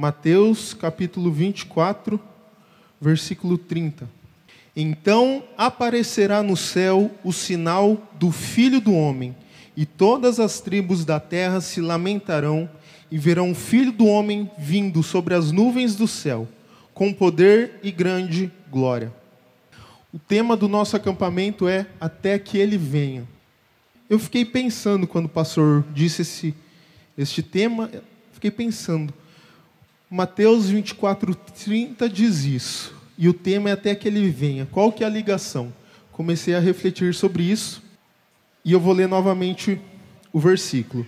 Mateus capítulo 24, versículo 30. Então aparecerá no céu o sinal do Filho do Homem, e todas as tribos da terra se lamentarão e verão o Filho do Homem vindo sobre as nuvens do céu, com poder e grande glória. O tema do nosso acampamento é Até que Ele venha. Eu fiquei pensando quando o pastor disse esse, este tema, fiquei pensando. Mateus 24, 30 diz isso. E o tema é até que ele venha. Qual que é a ligação? Comecei a refletir sobre isso. E eu vou ler novamente o versículo.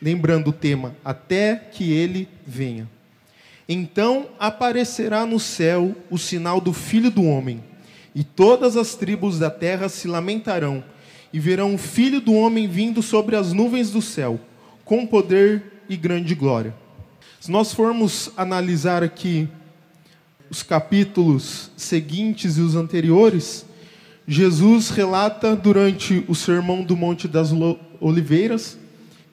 Lembrando o tema, até que ele venha. Então aparecerá no céu o sinal do Filho do Homem, e todas as tribos da terra se lamentarão, e verão o Filho do Homem vindo sobre as nuvens do céu, com poder e grande glória. Se nós formos analisar aqui os capítulos seguintes e os anteriores, Jesus relata durante o Sermão do Monte das Oliveiras,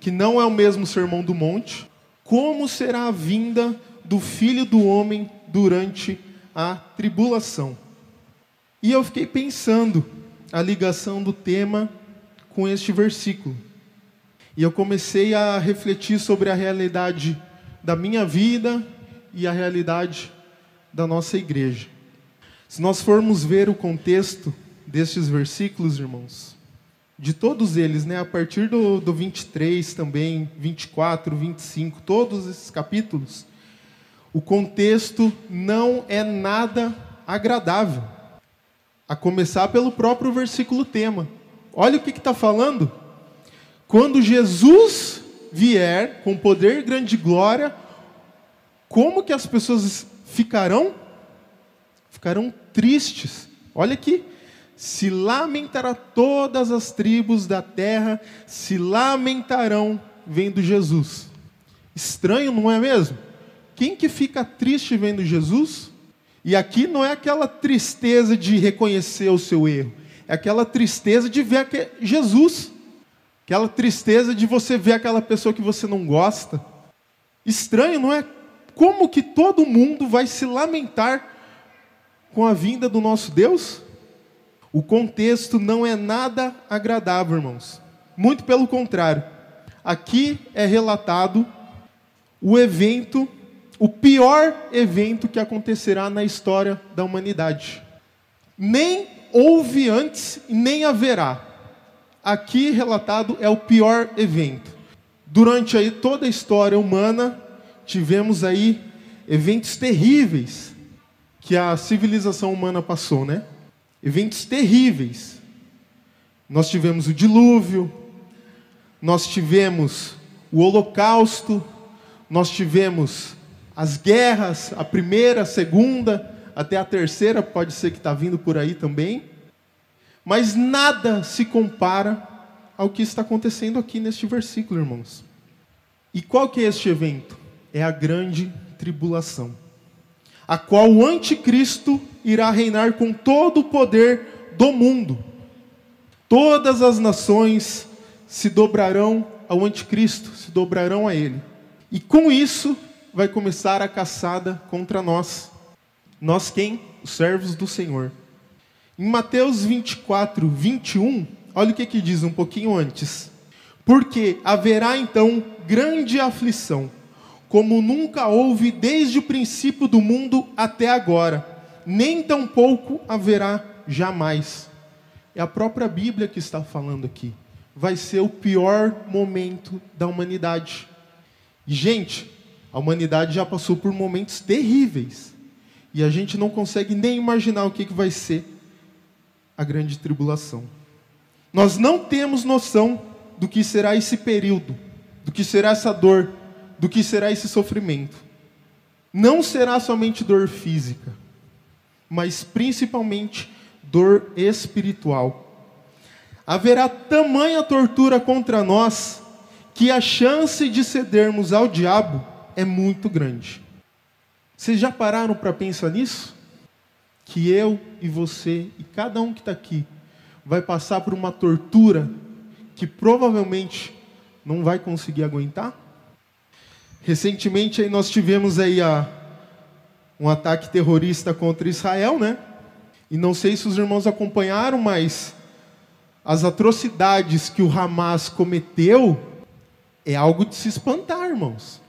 que não é o mesmo Sermão do Monte, como será a vinda do Filho do Homem durante a tribulação. E eu fiquei pensando a ligação do tema com este versículo. E eu comecei a refletir sobre a realidade da minha vida e a realidade da nossa igreja. Se nós formos ver o contexto destes versículos, irmãos, de todos eles, né, a partir do, do 23 também, 24, 25, todos esses capítulos, o contexto não é nada agradável. A começar pelo próprio versículo tema. Olha o que está falando. Quando Jesus vier com poder grande glória, como que as pessoas ficarão? Ficarão tristes. Olha aqui. Se lamentará todas as tribos da terra, se lamentarão vendo Jesus. Estranho, não é mesmo? Quem que fica triste vendo Jesus? E aqui não é aquela tristeza de reconhecer o seu erro, é aquela tristeza de ver Jesus. Aquela tristeza de você ver aquela pessoa que você não gosta. Estranho, não é? Como que todo mundo vai se lamentar com a vinda do nosso Deus? O contexto não é nada agradável, irmãos. Muito pelo contrário. Aqui é relatado o evento, o pior evento que acontecerá na história da humanidade. Nem houve antes e nem haverá. Aqui relatado é o pior evento. Durante aí toda a história humana, tivemos aí eventos terríveis que a civilização humana passou, né? Eventos terríveis. Nós tivemos o dilúvio, nós tivemos o holocausto, nós tivemos as guerras, a primeira, a segunda, até a terceira, pode ser que está vindo por aí também. Mas nada se compara ao que está acontecendo aqui neste versículo, irmãos. E qual que é este evento? é a grande tribulação, a qual o anticristo irá reinar com todo o poder do mundo. Todas as nações se dobrarão ao anticristo, se dobrarão a ele. E com isso vai começar a caçada contra nós. Nós quem? Os servos do Senhor. Em Mateus 24, 21, olha o que, que diz um pouquinho antes. Porque haverá então grande aflição como nunca houve desde o princípio do mundo até agora, nem tampouco haverá jamais. É a própria Bíblia que está falando aqui. Vai ser o pior momento da humanidade. E, gente, a humanidade já passou por momentos terríveis. E a gente não consegue nem imaginar o que, que vai ser a grande tribulação. Nós não temos noção do que será esse período, do que será essa dor, do que será esse sofrimento. Não será somente dor física, mas principalmente dor espiritual. Haverá tamanha tortura contra nós que a chance de cedermos ao diabo é muito grande. Vocês já pararam para pensar nisso? Que eu e você e cada um que está aqui vai passar por uma tortura que provavelmente não vai conseguir aguentar? Recentemente aí nós tivemos aí a, um ataque terrorista contra Israel, né? E não sei se os irmãos acompanharam, mas as atrocidades que o Hamas cometeu é algo de se espantar, irmãos.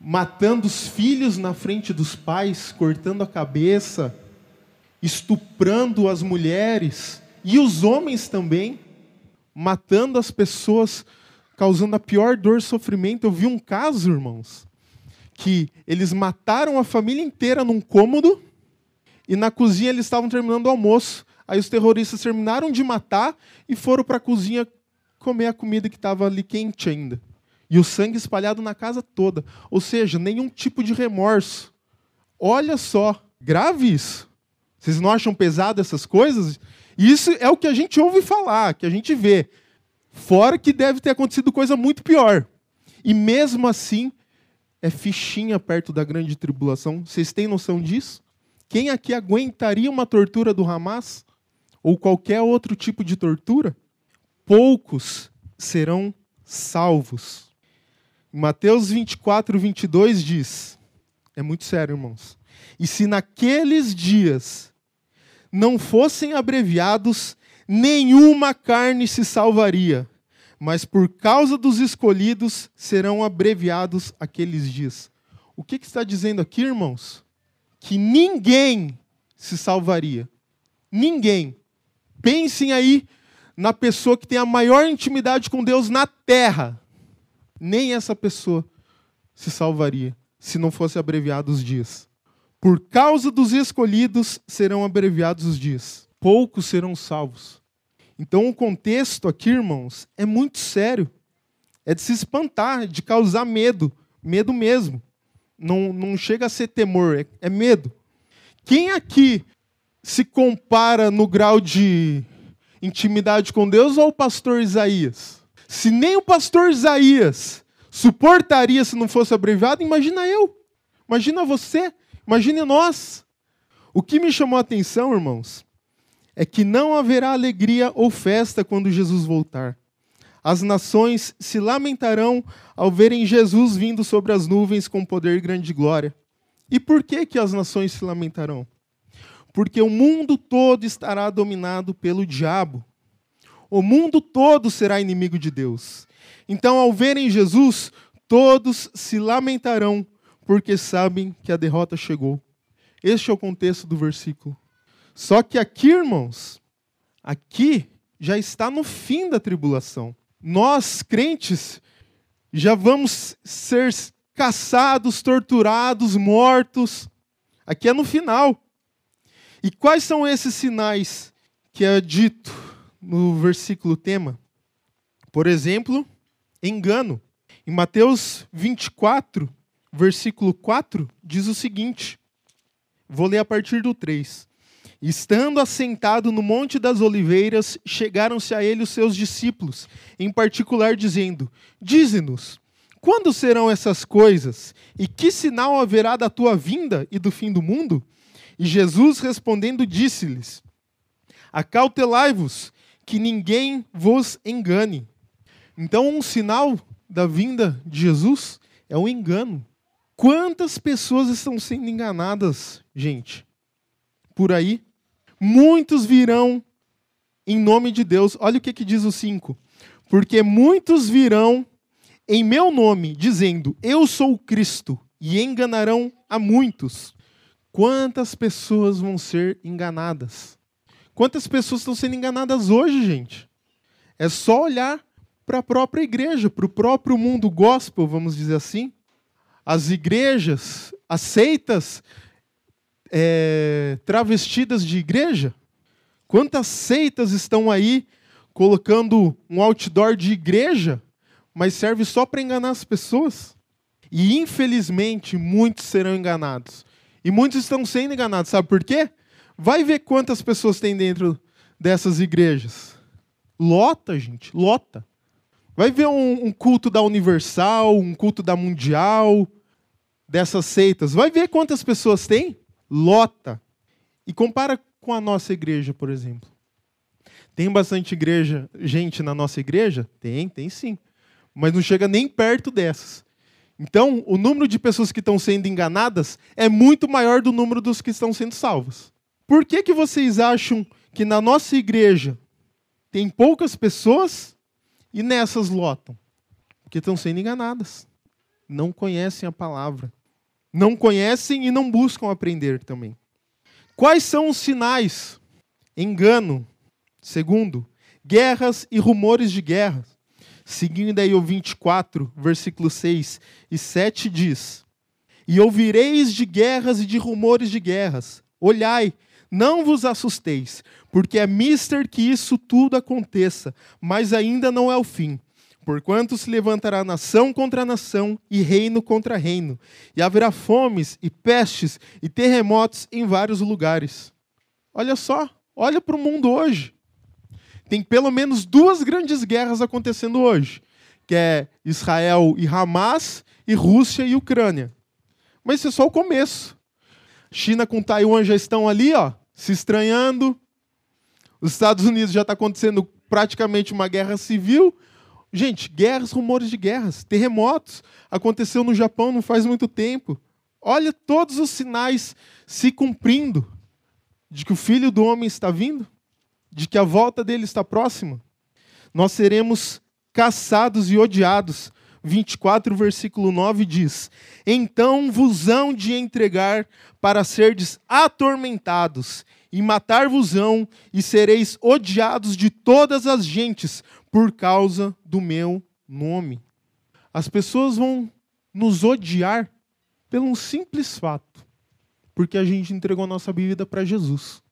Matando os filhos na frente dos pais, cortando a cabeça, estuprando as mulheres e os homens também, matando as pessoas, causando a pior dor e sofrimento. Eu vi um caso, irmãos, que eles mataram a família inteira num cômodo e na cozinha eles estavam terminando o almoço. Aí os terroristas terminaram de matar e foram para a cozinha comer a comida que estava ali quente ainda. E o sangue espalhado na casa toda. Ou seja, nenhum tipo de remorso. Olha só, grave isso. Vocês não acham pesado essas coisas? Isso é o que a gente ouve falar, que a gente vê. Fora que deve ter acontecido coisa muito pior. E mesmo assim, é fichinha perto da grande tribulação. Vocês têm noção disso? Quem aqui aguentaria uma tortura do Hamas? Ou qualquer outro tipo de tortura? Poucos serão salvos. Mateus 24, 22 diz: é muito sério, irmãos. E se naqueles dias não fossem abreviados, nenhuma carne se salvaria, mas por causa dos escolhidos serão abreviados aqueles dias. O que, que está dizendo aqui, irmãos? Que ninguém se salvaria. Ninguém. Pensem aí na pessoa que tem a maior intimidade com Deus na terra. Nem essa pessoa se salvaria se não fosse abreviados os dias. Por causa dos escolhidos serão abreviados os dias. Poucos serão salvos. Então o contexto aqui, irmãos, é muito sério. É de se espantar, de causar medo. Medo mesmo. Não, não chega a ser temor, é, é medo. Quem aqui se compara no grau de intimidade com Deus ou o pastor Isaías? Se nem o pastor Isaías suportaria se não fosse abreviado, imagina eu. Imagina você. Imagine nós. O que me chamou a atenção, irmãos, é que não haverá alegria ou festa quando Jesus voltar. As nações se lamentarão ao verem Jesus vindo sobre as nuvens com poder e grande glória. E por que que as nações se lamentarão? Porque o mundo todo estará dominado pelo diabo. O mundo todo será inimigo de Deus. Então, ao verem Jesus, todos se lamentarão porque sabem que a derrota chegou. Este é o contexto do versículo. Só que aqui, irmãos, aqui já está no fim da tribulação. Nós, crentes, já vamos ser caçados, torturados, mortos. Aqui é no final. E quais são esses sinais que é dito no versículo tema? Por exemplo, engano. Em Mateus 24, versículo 4, diz o seguinte: vou ler a partir do 3. Estando assentado no Monte das Oliveiras, chegaram-se a ele os seus discípulos, em particular dizendo: Dize-nos, quando serão essas coisas? E que sinal haverá da tua vinda e do fim do mundo? E Jesus respondendo disse-lhes: Acautelai-vos, que ninguém vos engane. Então, um sinal da vinda de Jesus é o engano. Quantas pessoas estão sendo enganadas, gente? Por aí. Muitos virão em nome de Deus. Olha o que, que diz o 5. Porque muitos virão em meu nome, dizendo: Eu sou o Cristo, e enganarão a muitos. Quantas pessoas vão ser enganadas? Quantas pessoas estão sendo enganadas hoje, gente? É só olhar para a própria igreja, para o próprio mundo gospel, vamos dizer assim as igrejas, as seitas é, travestidas de igreja? Quantas seitas estão aí colocando um outdoor de igreja, mas serve só para enganar as pessoas? E infelizmente muitos serão enganados. E muitos estão sendo enganados, sabe por quê? Vai ver quantas pessoas tem dentro dessas igrejas. Lota, gente, lota. Vai ver um, um, culto da Universal, um culto da Mundial, dessas seitas. Vai ver quantas pessoas tem? Lota. E compara com a nossa igreja, por exemplo. Tem bastante igreja, gente na nossa igreja? Tem, tem sim. Mas não chega nem perto dessas. Então, o número de pessoas que estão sendo enganadas é muito maior do número dos que estão sendo salvos. Por que, que vocês acham que na nossa igreja tem poucas pessoas e nessas lotam? Porque estão sendo enganadas. Não conhecem a palavra. Não conhecem e não buscam aprender também. Quais são os sinais? Engano. Segundo, guerras e rumores de guerras. Seguindo aí o 24, versículo 6 e 7 diz: E ouvireis de guerras e de rumores de guerras. Olhai, não vos assusteis, porque é mister que isso tudo aconteça, mas ainda não é o fim. Porquanto se levantará nação contra nação e reino contra reino, e haverá fomes e pestes e terremotos em vários lugares. Olha só, olha para o mundo hoje. Tem pelo menos duas grandes guerras acontecendo hoje, que é Israel e Hamas e Rússia e Ucrânia. Mas isso é só o começo. China com Taiwan já estão ali, ó, se estranhando. Os Estados Unidos já está acontecendo praticamente uma guerra civil. Gente, guerras, rumores de guerras, terremotos. Aconteceu no Japão não faz muito tempo. Olha todos os sinais se cumprindo de que o filho do homem está vindo, de que a volta dele está próxima. Nós seremos caçados e odiados 24, versículo 9 diz: Então vos hão de entregar para serdes atormentados, e matar-vos-ão, e sereis odiados de todas as gentes, por causa do meu nome. As pessoas vão nos odiar pelo um simples fato, porque a gente entregou nossa vida para Jesus.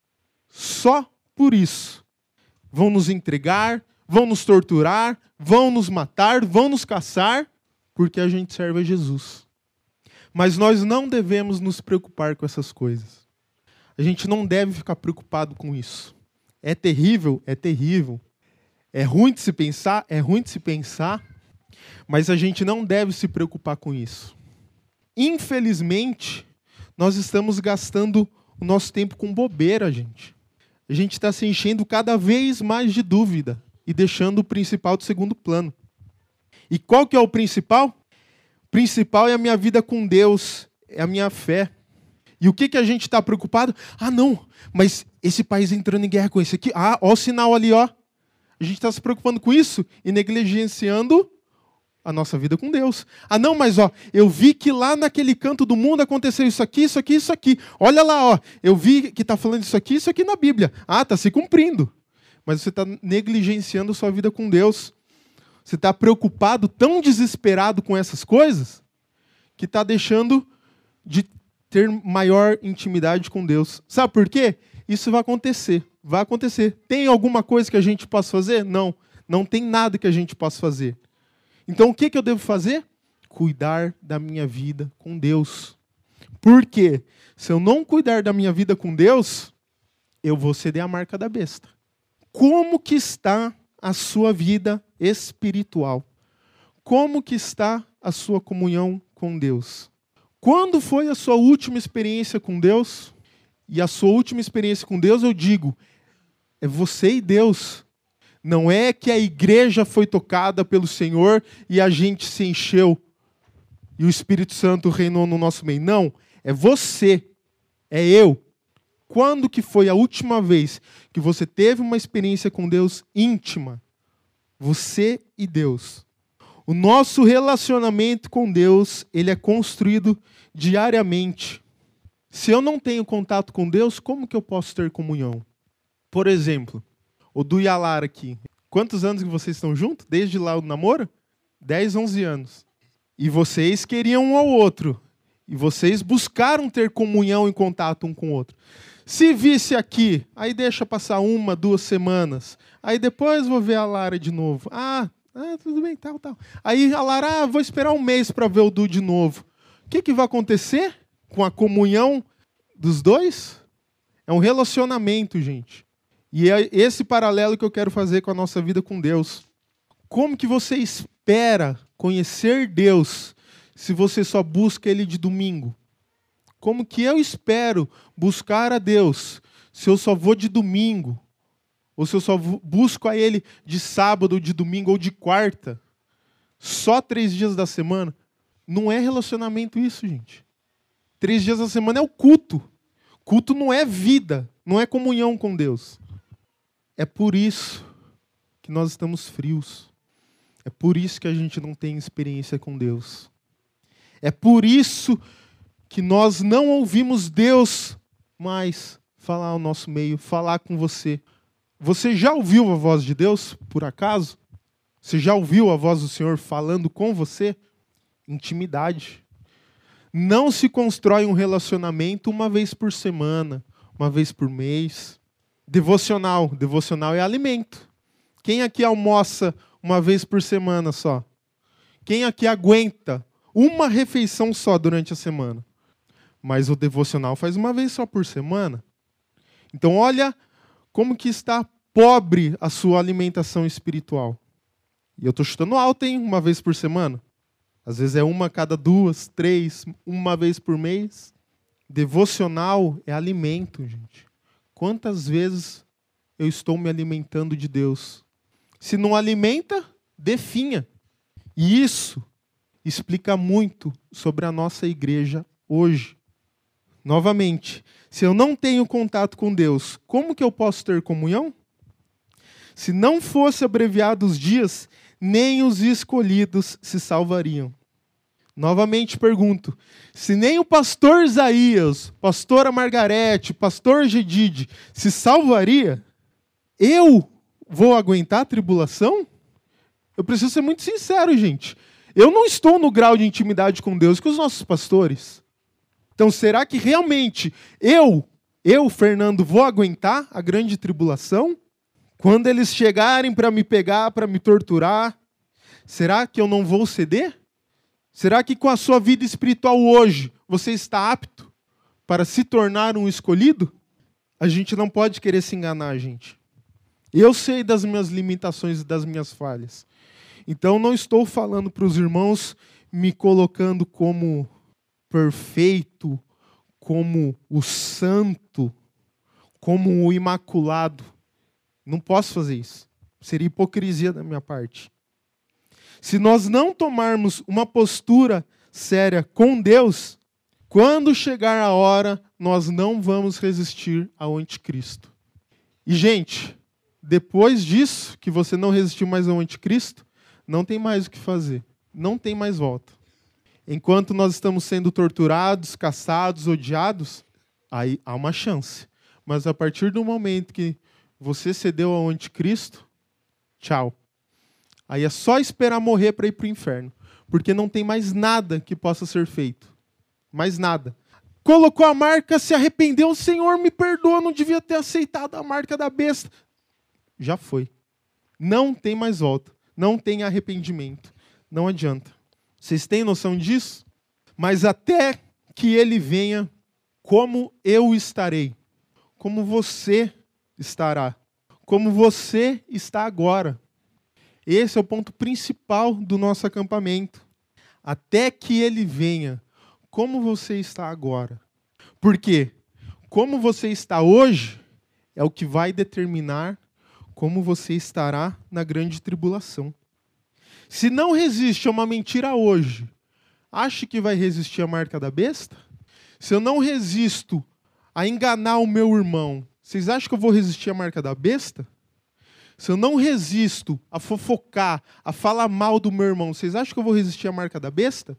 Só por isso. Vão nos entregar, vão nos torturar, vão nos matar, vão nos caçar, porque a gente serve a Jesus. Mas nós não devemos nos preocupar com essas coisas. A gente não deve ficar preocupado com isso. É terrível, é terrível. É ruim de se pensar, é ruim de se pensar, mas a gente não deve se preocupar com isso. Infelizmente, nós estamos gastando o nosso tempo com bobeira, gente. A gente está se enchendo cada vez mais de dúvida e deixando o principal de segundo plano. E qual que é o principal? O principal é a minha vida com Deus, é a minha fé. E o que, que a gente está preocupado? Ah, não, mas esse país entrando em guerra com esse aqui. Ah, ó o sinal ali, ó. A gente está se preocupando com isso e negligenciando a nossa vida com Deus. Ah, não, mas ó, eu vi que lá naquele canto do mundo aconteceu isso aqui, isso aqui, isso aqui. Olha lá, ó, eu vi que está falando isso aqui, isso aqui na Bíblia. Ah, está se cumprindo mas você está negligenciando sua vida com Deus. Você está preocupado, tão desesperado com essas coisas, que está deixando de ter maior intimidade com Deus. Sabe por quê? Isso vai acontecer. Vai acontecer. Tem alguma coisa que a gente possa fazer? Não. Não tem nada que a gente possa fazer. Então o que, que eu devo fazer? Cuidar da minha vida com Deus. Por quê? Se eu não cuidar da minha vida com Deus, eu vou ceder a marca da besta. Como que está a sua vida espiritual? Como que está a sua comunhão com Deus? Quando foi a sua última experiência com Deus? E a sua última experiência com Deus, eu digo, é você e Deus. Não é que a igreja foi tocada pelo Senhor e a gente se encheu e o Espírito Santo reinou no nosso meio. Não, é você, é eu, quando que foi a última vez que você teve uma experiência com Deus íntima? Você e Deus. O nosso relacionamento com Deus, ele é construído diariamente. Se eu não tenho contato com Deus, como que eu posso ter comunhão? Por exemplo, o Du e a Lara aqui. Quantos anos que vocês estão juntos? Desde lá o namoro? 10, 11 anos. E vocês queriam um ao outro. E vocês buscaram ter comunhão e contato um com o outro. Se visse aqui, aí deixa passar uma, duas semanas. Aí depois vou ver a Lara de novo. Ah, ah tudo bem, tal, tal. Aí a Lara, ah, vou esperar um mês para ver o Du de novo. O que, que vai acontecer com a comunhão dos dois? É um relacionamento, gente. E é esse paralelo que eu quero fazer com a nossa vida com Deus. Como que você espera conhecer Deus se você só busca Ele de domingo? Como que eu espero buscar a Deus se eu só vou de domingo? Ou se eu só busco a Ele de sábado, de domingo ou de quarta? Só três dias da semana? Não é relacionamento isso, gente. Três dias da semana é o culto. Culto não é vida, não é comunhão com Deus. É por isso que nós estamos frios. É por isso que a gente não tem experiência com Deus. É por isso que nós não ouvimos Deus mais falar ao nosso meio, falar com você. Você já ouviu a voz de Deus, por acaso? Você já ouviu a voz do Senhor falando com você? Intimidade. Não se constrói um relacionamento uma vez por semana, uma vez por mês. Devocional. Devocional é alimento. Quem aqui almoça uma vez por semana só? Quem aqui aguenta uma refeição só durante a semana? Mas o devocional faz uma vez só por semana. Então olha como que está pobre a sua alimentação espiritual. E eu estou chutando alto, hein? Uma vez por semana. Às vezes é uma cada duas, três, uma vez por mês. Devocional é alimento, gente. Quantas vezes eu estou me alimentando de Deus? Se não alimenta, definha. E isso explica muito sobre a nossa igreja hoje. Novamente, se eu não tenho contato com Deus, como que eu posso ter comunhão? Se não fosse abreviados os dias, nem os escolhidos se salvariam. Novamente pergunto: se nem o pastor Isaías, pastora Margarete, pastor Gedide se salvaria, eu vou aguentar a tribulação? Eu preciso ser muito sincero, gente. Eu não estou no grau de intimidade com Deus que os nossos pastores. Então, será que realmente eu, eu, Fernando, vou aguentar a grande tribulação? Quando eles chegarem para me pegar, para me torturar, será que eu não vou ceder? Será que com a sua vida espiritual hoje você está apto para se tornar um escolhido? A gente não pode querer se enganar, gente. Eu sei das minhas limitações e das minhas falhas. Então não estou falando para os irmãos me colocando como perfeito, como o santo, como o imaculado. Não posso fazer isso. Seria hipocrisia da minha parte. Se nós não tomarmos uma postura séria com Deus, quando chegar a hora, nós não vamos resistir ao anticristo. E, gente, depois disso, que você não resistiu mais ao anticristo, não tem mais o que fazer. Não tem mais volta. Enquanto nós estamos sendo torturados, caçados, odiados, aí há uma chance. Mas a partir do momento que você cedeu ao anticristo, tchau. Aí é só esperar morrer para ir para o inferno. Porque não tem mais nada que possa ser feito. Mais nada. Colocou a marca, se arrependeu, Senhor, me perdoa, não devia ter aceitado a marca da besta. Já foi. Não tem mais volta. Não tem arrependimento. Não adianta. Vocês têm noção disso? Mas até que ele venha, como eu estarei, como você estará, como você está agora. Esse é o ponto principal do nosso acampamento. Até que ele venha, como você está agora. Porque como você está hoje é o que vai determinar como você estará na grande tribulação. Se não resiste a uma mentira hoje, acha que vai resistir à marca da besta? Se eu não resisto a enganar o meu irmão, vocês acham que eu vou resistir à marca da besta? Se eu não resisto a fofocar, a falar mal do meu irmão, vocês acham que eu vou resistir à marca da besta?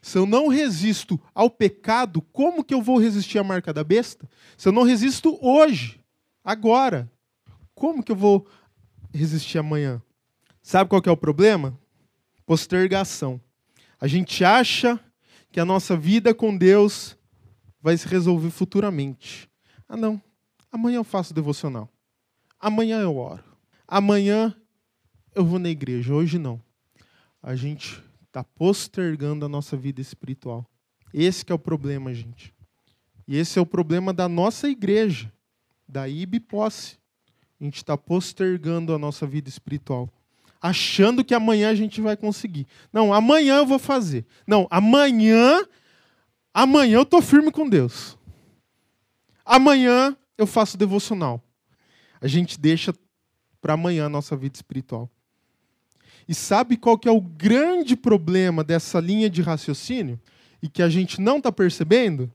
Se eu não resisto ao pecado, como que eu vou resistir à marca da besta? Se eu não resisto hoje, agora, como que eu vou resistir amanhã? Sabe qual é o problema? Postergação. A gente acha que a nossa vida com Deus vai se resolver futuramente. Ah, não. Amanhã eu faço devocional. Amanhã eu oro. Amanhã eu vou na igreja, hoje não. A gente está postergando a nossa vida espiritual. Esse é o problema, gente. E esse é o problema da nossa igreja, da IB Posse. A gente está postergando a nossa vida espiritual. Achando que amanhã a gente vai conseguir. Não, amanhã eu vou fazer. Não, amanhã, amanhã eu estou firme com Deus. Amanhã eu faço devocional. A gente deixa para amanhã a nossa vida espiritual. E sabe qual que é o grande problema dessa linha de raciocínio? E que a gente não está percebendo?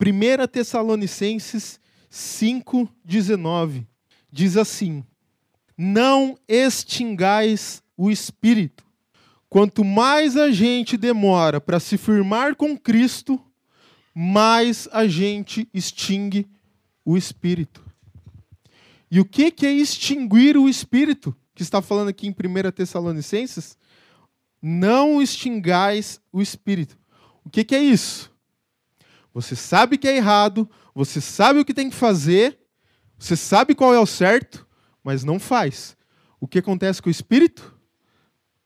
1 Tessalonicenses 5,19 diz assim: Não extingais o espírito. Quanto mais a gente demora para se firmar com Cristo, mais a gente extingue o espírito. E o que é extinguir o espírito? Que está falando aqui em 1 Tessalonicenses? Não extingais o espírito. O que é isso? Você sabe que é errado, você sabe o que tem que fazer, você sabe qual é o certo, mas não faz. O que acontece com o espírito?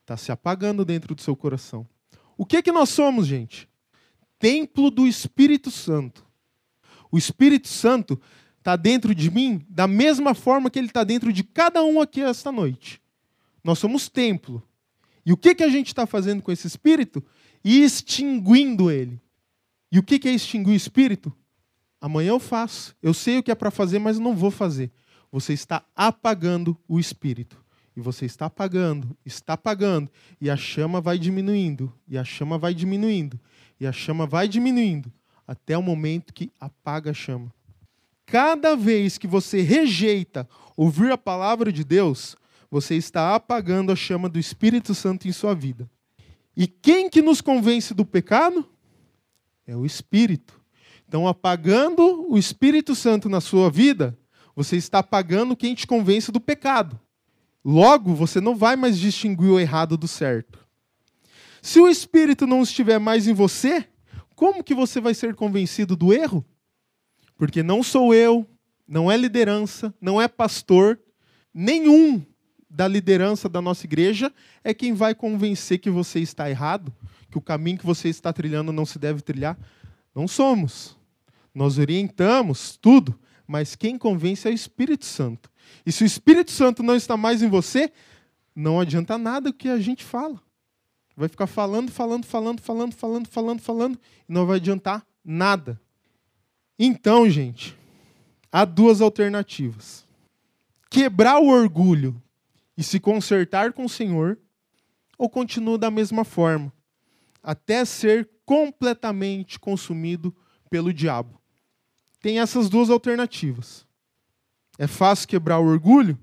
Está se apagando dentro do seu coração. O que, que nós somos, gente? Templo do Espírito Santo. O Espírito Santo está dentro de mim da mesma forma que ele está dentro de cada um aqui esta noite. Nós somos templo. E o que, que a gente está fazendo com esse Espírito? Extinguindo ele. E o que, que é extinguir o Espírito? Amanhã eu faço. Eu sei o que é para fazer, mas não vou fazer. Você está apagando o Espírito. E você está apagando, está apagando, e a chama vai diminuindo, e a chama vai diminuindo, e a chama vai diminuindo, até o momento que apaga a chama. Cada vez que você rejeita ouvir a palavra de Deus, você está apagando a chama do Espírito Santo em sua vida. E quem que nos convence do pecado? É o Espírito. Então, apagando o Espírito Santo na sua vida, você está apagando quem te convence do pecado. Logo, você não vai mais distinguir o errado do certo. Se o Espírito não estiver mais em você, como que você vai ser convencido do erro? Porque não sou eu, não é liderança, não é pastor, nenhum da liderança da nossa igreja é quem vai convencer que você está errado, que o caminho que você está trilhando não se deve trilhar. Não somos. Nós orientamos tudo, mas quem convence é o Espírito Santo. E se o Espírito Santo não está mais em você, não adianta nada o que a gente fala. Vai ficar falando, falando, falando, falando, falando, falando, falando, e não vai adiantar nada. Então, gente, há duas alternativas: quebrar o orgulho e se consertar com o Senhor, ou continuar da mesma forma, até ser completamente consumido pelo diabo. Tem essas duas alternativas. É fácil quebrar o orgulho?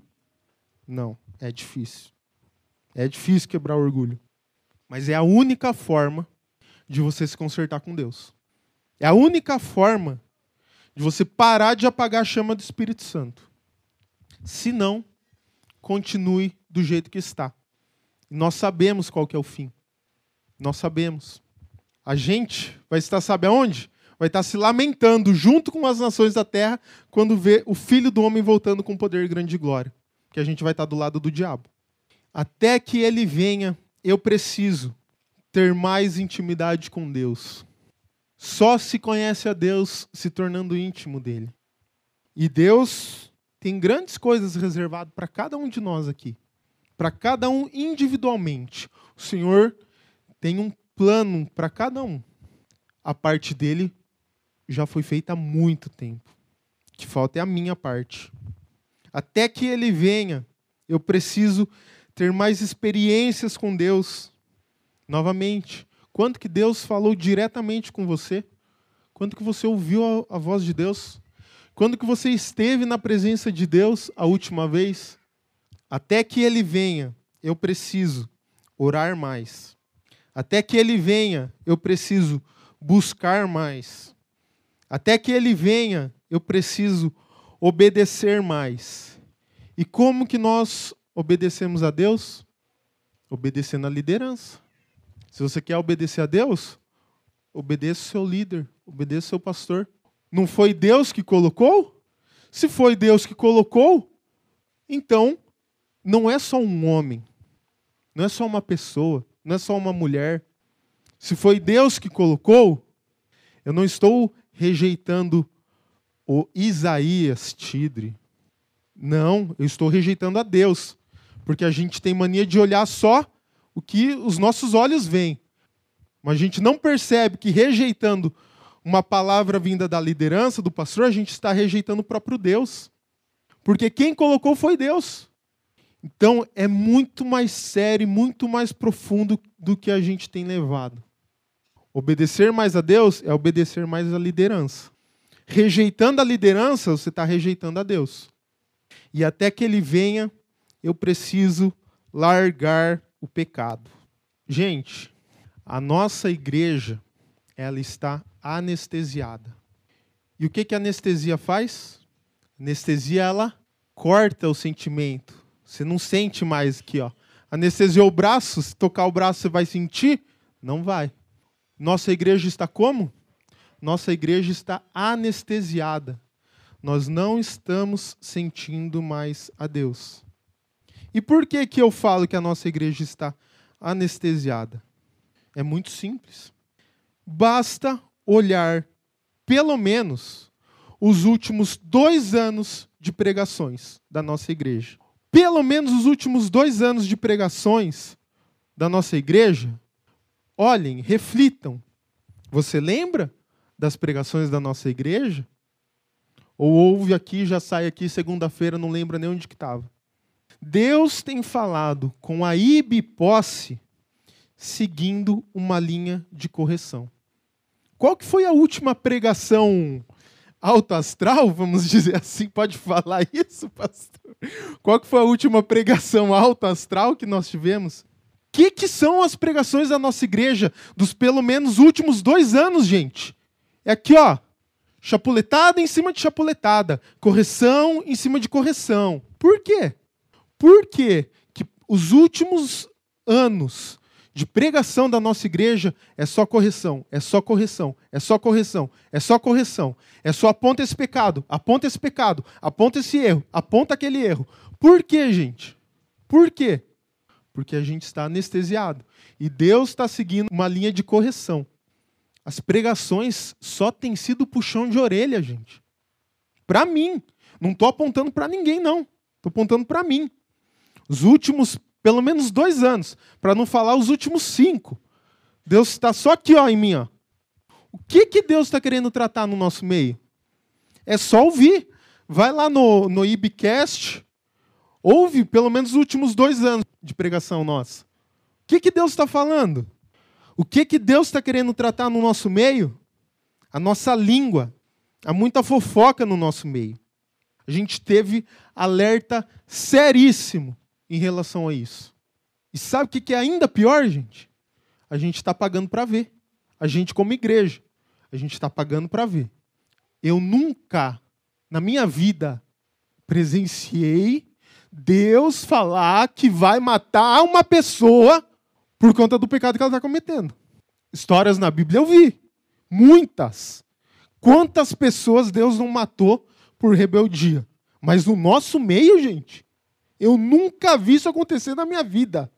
Não, é difícil. É difícil quebrar o orgulho. Mas é a única forma de você se consertar com Deus. É a única forma de você parar de apagar a chama do Espírito Santo. Se não, continue do jeito que está. nós sabemos qual é o fim. Nós sabemos. A gente vai estar, sabe aonde? Vai estar se lamentando junto com as nações da terra quando vê o filho do homem voltando com poder grande e glória. Que a gente vai estar do lado do diabo. Até que ele venha, eu preciso ter mais intimidade com Deus. Só se conhece a Deus se tornando íntimo dele. E Deus tem grandes coisas reservadas para cada um de nós aqui. Para cada um individualmente. O Senhor tem um plano para cada um. A parte dele já foi feita há muito tempo. O que falta é a minha parte. Até que ele venha, eu preciso ter mais experiências com Deus. Novamente, quanto que Deus falou diretamente com você? Quando que você ouviu a, a voz de Deus? Quando que você esteve na presença de Deus a última vez? Até que ele venha, eu preciso orar mais. Até que ele venha, eu preciso buscar mais. Até que ele venha, eu preciso obedecer mais. E como que nós obedecemos a Deus? Obedecendo a liderança. Se você quer obedecer a Deus, obedeça o seu líder, obedeça o seu pastor. Não foi Deus que colocou? Se foi Deus que colocou, então não é só um homem, não é só uma pessoa, não é só uma mulher. Se foi Deus que colocou, eu não estou rejeitando o Isaías Tidre. Não, eu estou rejeitando a Deus. Porque a gente tem mania de olhar só o que os nossos olhos veem. Mas a gente não percebe que rejeitando uma palavra vinda da liderança, do pastor, a gente está rejeitando o próprio Deus. Porque quem colocou foi Deus. Então é muito mais sério, muito mais profundo do que a gente tem levado. Obedecer mais a Deus é obedecer mais à liderança. Rejeitando a liderança, você está rejeitando a Deus. E até que ele venha, eu preciso largar o pecado. Gente, a nossa igreja, ela está anestesiada. E o que, que a anestesia faz? A anestesia, ela corta o sentimento. Você não sente mais aqui, ó. Anestesiou o braço, se tocar o braço você vai sentir? Não vai. Nossa igreja está como? Nossa igreja está anestesiada. Nós não estamos sentindo mais a Deus. E por que que eu falo que a nossa igreja está anestesiada? É muito simples. Basta olhar, pelo menos, os últimos dois anos de pregações da nossa igreja. Pelo menos os últimos dois anos de pregações da nossa igreja. Olhem, reflitam. Você lembra das pregações da nossa igreja? Ou ouve aqui, já sai aqui segunda-feira, não lembra nem onde que estava. Deus tem falado com a Ibiposse seguindo uma linha de correção. Qual que foi a última pregação alto astral, vamos dizer assim, pode falar isso, pastor? Qual que foi a última pregação alto astral que nós tivemos? Que, que são as pregações da nossa igreja dos pelo menos últimos dois anos, gente? É aqui, ó. Chapuletada em cima de chapuletada. Correção em cima de correção. Por quê? Por quê que os últimos anos de pregação da nossa igreja é só correção, é só correção, é só correção, é só correção. É só aponta esse pecado, aponta esse pecado, aponta esse erro, aponta aquele erro. Por quê, gente? Por quê? Porque a gente está anestesiado. E Deus está seguindo uma linha de correção. As pregações só têm sido puxão de orelha, gente. Para mim. Não estou apontando para ninguém, não. Estou apontando para mim. Os últimos, pelo menos dois anos, para não falar os últimos cinco. Deus está só aqui ó, em mim. Ó. O que, que Deus está querendo tratar no nosso meio? É só ouvir. Vai lá no, no IBCast, ouve pelo menos os últimos dois anos de pregação nossa. O que, que Deus está falando? O que, que Deus está querendo tratar no nosso meio? A nossa língua. Há muita fofoca no nosso meio. A gente teve alerta seríssimo em relação a isso. E sabe o que é ainda pior, gente? A gente está pagando para ver. A gente, como igreja, a gente está pagando para ver. Eu nunca, na minha vida, presenciei Deus falar que vai matar uma pessoa por conta do pecado que ela está cometendo. Histórias na Bíblia eu vi. Muitas. Quantas pessoas Deus não matou por rebeldia? Mas no nosso meio, gente, eu nunca vi isso acontecer na minha vida.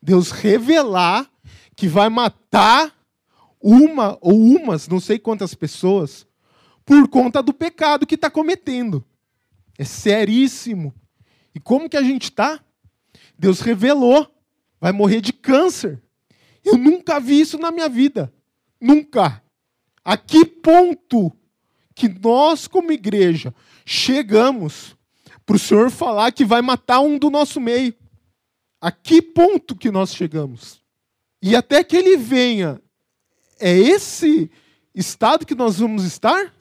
Deus revelar que vai matar uma ou umas, não sei quantas pessoas, por conta do pecado que está cometendo. É seríssimo. E como que a gente está? Deus revelou vai morrer de câncer. Eu nunca vi isso na minha vida. Nunca. A que ponto que nós, como igreja, chegamos para o Senhor falar que vai matar um do nosso meio? A que ponto que nós chegamos? E até que ele venha, é esse estado que nós vamos estar?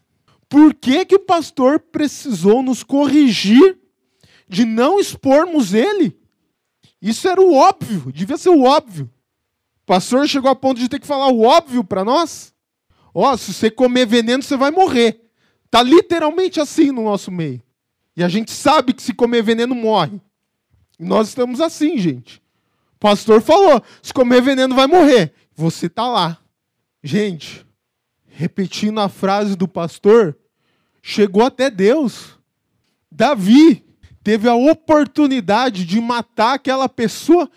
Por que, que o pastor precisou nos corrigir de não expormos ele? Isso era o óbvio, devia ser o óbvio. O pastor chegou a ponto de ter que falar o óbvio para nós. Ó, oh, se você comer veneno, você vai morrer. Tá literalmente assim no nosso meio. E a gente sabe que se comer veneno morre. E nós estamos assim, gente. O pastor falou: se comer veneno vai morrer. Você tá lá. Gente, repetindo a frase do pastor, chegou até Deus. Davi teve a oportunidade de matar aquela pessoa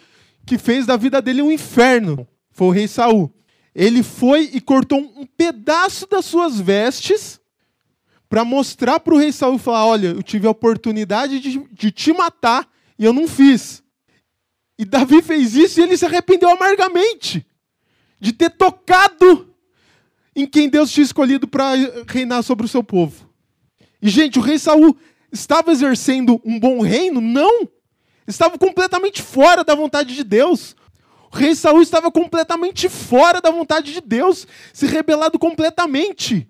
que fez da vida dele um inferno. Foi o rei Saul. Ele foi e cortou um pedaço das suas vestes para mostrar para o rei Saul falar: Olha, eu tive a oportunidade de, de te matar e eu não fiz. E Davi fez isso e ele se arrependeu amargamente de ter tocado em quem Deus tinha escolhido para reinar sobre o seu povo. E, gente, o rei Saul estava exercendo um bom reino? Não. Estava completamente fora da vontade de Deus. O rei Saul estava completamente fora da vontade de Deus, se rebelado completamente.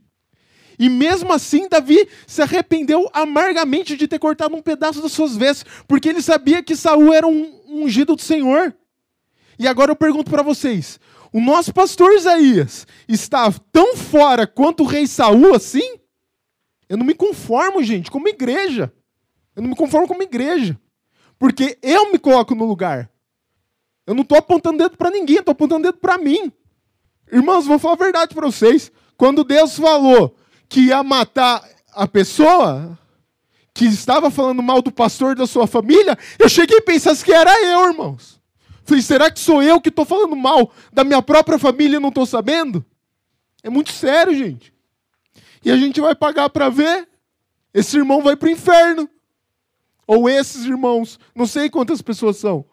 E mesmo assim, Davi se arrependeu amargamente de ter cortado um pedaço das suas vestes, porque ele sabia que Saul era um ungido do Senhor. E agora eu pergunto para vocês: o nosso pastor Isaías está tão fora quanto o rei Saul assim? Eu não me conformo, gente, como igreja. Eu não me conformo como igreja. Porque eu me coloco no lugar. Eu não estou apontando dedo para ninguém, estou apontando dedo para mim. Irmãos, vou falar a verdade para vocês. Quando Deus falou que ia matar a pessoa que estava falando mal do pastor da sua família, eu cheguei e pensei que era eu, irmãos. Falei, será que sou eu que estou falando mal da minha própria família e não estou sabendo? É muito sério, gente. E a gente vai pagar para ver. Esse irmão vai para o inferno. Ou esses irmãos. Não sei quantas pessoas são.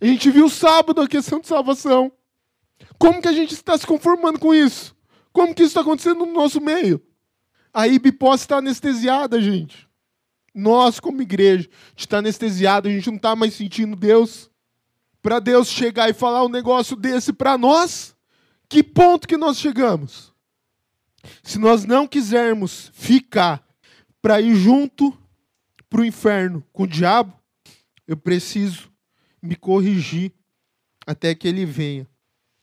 A gente viu sábado a questão de salvação. Como que a gente está se conformando com isso? Como que isso está acontecendo no nosso meio? A IBPOS está anestesiada, gente. Nós, como igreja, a gente está anestesiado, a gente não está mais sentindo Deus. Para Deus chegar e falar um negócio desse para nós, que ponto que nós chegamos? Se nós não quisermos ficar para ir junto para o inferno com o diabo, eu preciso me corrigir até que ele venha.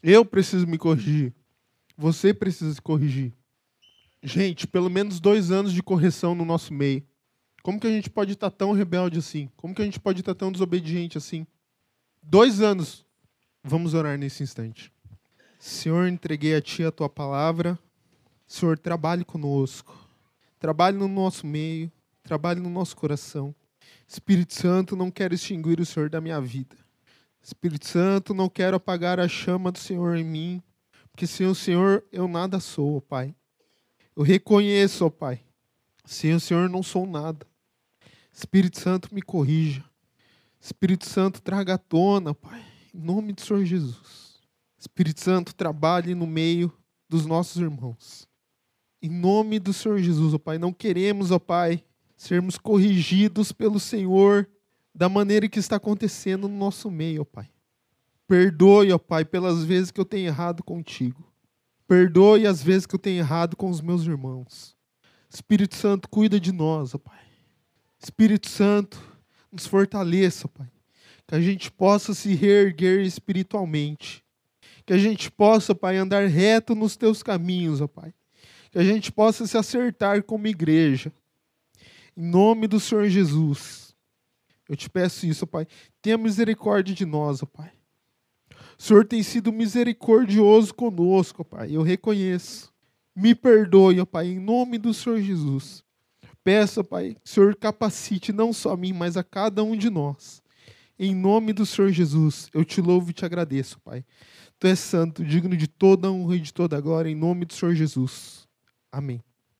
Eu preciso me corrigir. Você precisa se corrigir. Gente, pelo menos dois anos de correção no nosso meio. Como que a gente pode estar tão rebelde assim? Como que a gente pode estar tão desobediente assim? Dois anos. Vamos orar nesse instante. Senhor, entreguei a Ti a Tua palavra. Senhor, trabalhe conosco. Trabalhe no nosso meio. Trabalhe no nosso coração. Espírito Santo, não quero extinguir o Senhor da minha vida. Espírito Santo, não quero apagar a chama do Senhor em mim. Porque sem o Senhor eu nada sou, Pai. Eu reconheço, ó Pai, sem o Senhor não sou nada. Espírito Santo, me corrija. Espírito Santo, traga à tona, Pai, em nome do Senhor Jesus. Espírito Santo, trabalhe no meio dos nossos irmãos. Em nome do Senhor Jesus, ó Pai, não queremos, ó Pai, sermos corrigidos pelo Senhor da maneira que está acontecendo no nosso meio, ó Pai. Perdoe, ó Pai, pelas vezes que eu tenho errado contigo. Perdoe as vezes que eu tenho errado com os meus irmãos. Espírito Santo, cuida de nós, ó Pai. Espírito Santo, nos fortaleça, Pai. Que a gente possa se reerguer espiritualmente. Que a gente possa, Pai, andar reto nos teus caminhos, ó Pai. Que a gente possa se acertar como igreja. Em nome do Senhor Jesus. Eu te peço isso, ó Pai. Tenha misericórdia de nós, ó Pai. O Senhor tem sido misericordioso conosco, Pai. Eu reconheço. Me perdoe, ó Pai, em nome do Senhor Jesus. Peço, Pai, que o Senhor capacite não só a mim, mas a cada um de nós. Em nome do Senhor Jesus, eu te louvo e te agradeço, Pai. Tu és santo, digno de toda honra e de toda glória, em nome do Senhor Jesus. Amém.